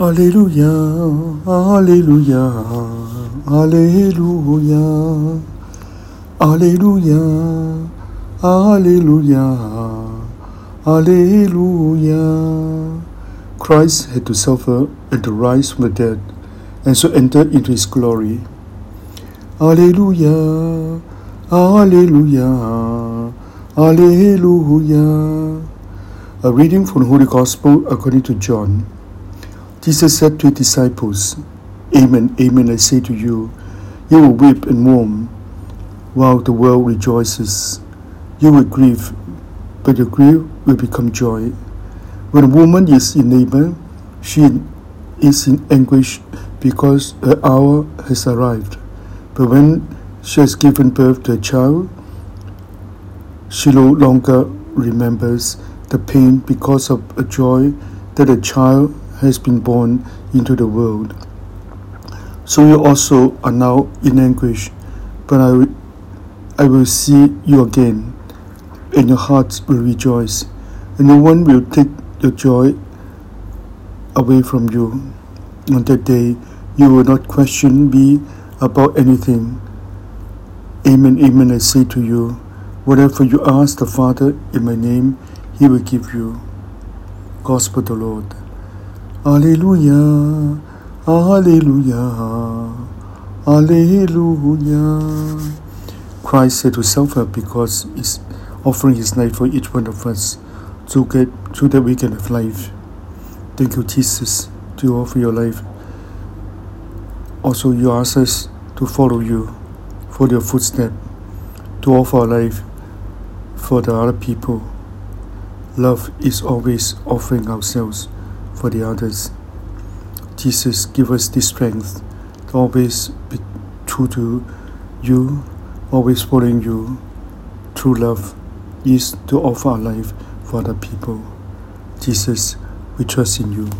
Alleluia, Alleluia, Alleluia, Alleluia, Alleluia, Alleluia. Christ had to suffer and to rise from the dead, and so enter into his glory. Alleluia, Alleluia, Alleluia. A reading from the Holy Gospel according to John. Jesus said to his disciples, Amen, amen, I say to you, you will weep and mourn while the world rejoices. You will grieve, but your grief will become joy. When a woman is in labor, she is in anguish because her hour has arrived. But when she has given birth to a child, she no longer remembers the pain because of a joy that a child has been born into the world. So you also are now in anguish, but I, will see you again, and your hearts will rejoice, and no one will take your joy away from you. On that day, you will not question me about anything. Amen, amen, I say to you, whatever you ask the Father in my name, he will give you. Gospel the Lord. Alleluia, Alleluia, Alleluia. Christ said to suffer because he's offering his life for each one of us to get so that we can have life. Thank you, Jesus, to offer your life. Also, you ask us to follow you for your footstep, to offer our life for the other people. Love is always offering ourselves for the others. Jesus, give us the strength to always be true to you, always following you. True love is to offer our life for other people. Jesus, we trust in you.